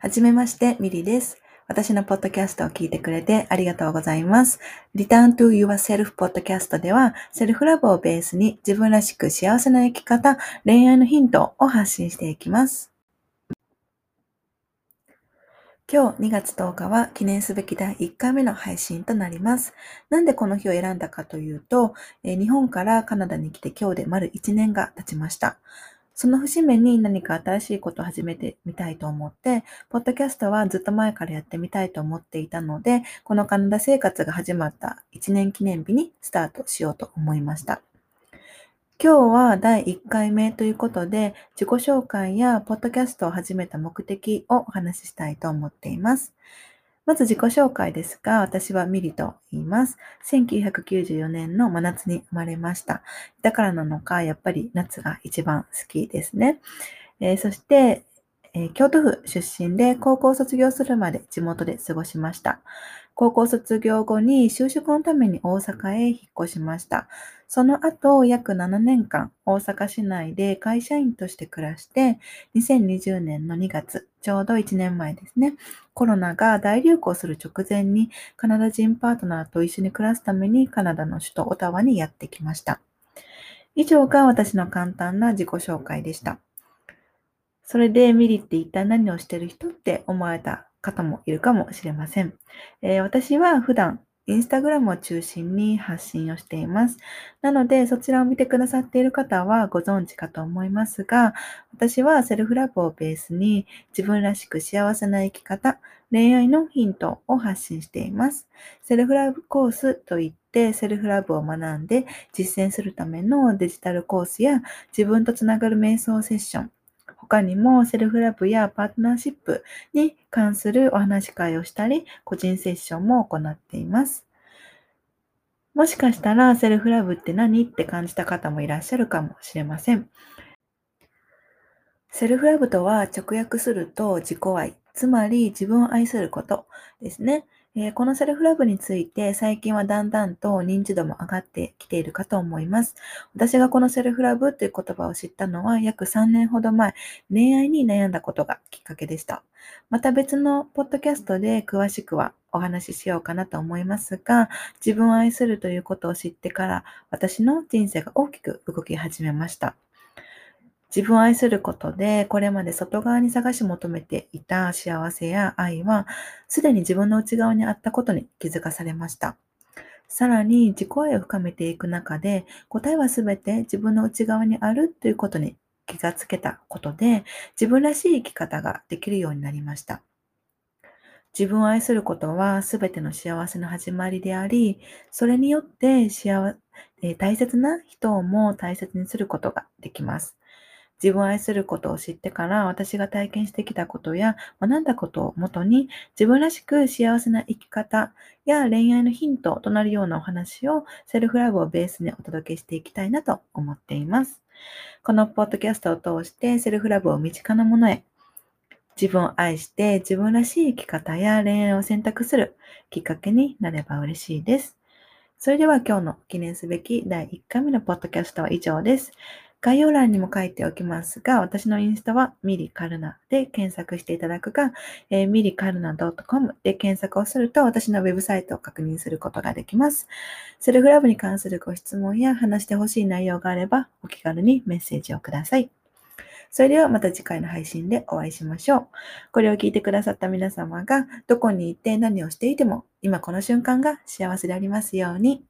はじめまして、ミリです。私のポッドキャストを聞いてくれてありがとうございます。Return to Yourself Podcast では、セルフラブをベースに自分らしく幸せな生き方、恋愛のヒントを発信していきます。今日2月10日は記念すべき第1回目の配信となります。なんでこの日を選んだかというと、日本からカナダに来て今日で丸1年が経ちました。その節目に何か新しいことを始めてみたいと思って、ポッドキャストはずっと前からやってみたいと思っていたので、このカナダ生活が始まった1年記念日にスタートしようと思いました。今日は第1回目ということで、自己紹介やポッドキャストを始めた目的をお話ししたいと思っています。まず自己紹介ですが、私はミリと言います。1994年の真夏に生まれました。だからなのか、やっぱり夏が一番好きですね。えー、そして、えー、京都府出身で高校卒業するまで地元で過ごしました。高校卒業後に就職のために大阪へ引っ越しました。その後、約7年間、大阪市内で会社員として暮らして、2020年の2月、ちょうど1年前ですね、コロナが大流行する直前に、カナダ人パートナーと一緒に暮らすために、カナダの首都オタワにやってきました。以上が私の簡単な自己紹介でした。それでミリって一体何をしてる人って思われた方もいるかもしれません。えー、私は普段、インスタグラムを中心に発信をしています。なので、そちらを見てくださっている方はご存知かと思いますが、私はセルフラブをベースに自分らしく幸せな生き方、恋愛のヒントを発信しています。セルフラブコースといってセルフラブを学んで実践するためのデジタルコースや自分とつながる瞑想セッション、他にもセルフラブやパートナーシップに関するお話し会をしたり、個人セッションも行っています。もしかしたらセルフラブって何？って感じた方もいらっしゃるかもしれません。セルフラブとは直訳すると自己愛、つまり自分を愛することですね。えー、このセルフラブについて最近はだんだんと認知度も上がってきているかと思います。私がこのセルフラブという言葉を知ったのは約3年ほど前、恋愛に悩んだことがきっかけでした。また別のポッドキャストで詳しくはお話ししようかなと思いますが、自分を愛するということを知ってから私の人生が大きく動き始めました。自分を愛することで、これまで外側に探し求めていた幸せや愛は、すでに自分の内側にあったことに気づかされました。さらに自己愛を深めていく中で、答えはすべて自分の内側にあるということに気がつけたことで、自分らしい生き方ができるようになりました。自分を愛することはすべての幸せの始まりであり、それによって幸え大切な人をも大切にすることができます。自分を愛することを知ってから私が体験してきたことや学んだことをもとに自分らしく幸せな生き方や恋愛のヒントとなるようなお話をセルフラブをベースにお届けしていきたいなと思っています。このポッドキャストを通してセルフラブを身近なものへ自分を愛して自分らしい生き方や恋愛を選択するきっかけになれば嬉しいです。それでは今日の記念すべき第1回目のポッドキャストは以上です。概要欄にも書いておきますが、私のインスタはミリカルナで検索していただくか、えー、ミリカルナ .com で検索をすると私のウェブサイトを確認することができます。セルフラブに関するご質問や話してほしい内容があれば、お気軽にメッセージをください。それではまた次回の配信でお会いしましょう。これを聞いてくださった皆様がどこに行って何をしていても今この瞬間が幸せでありますように。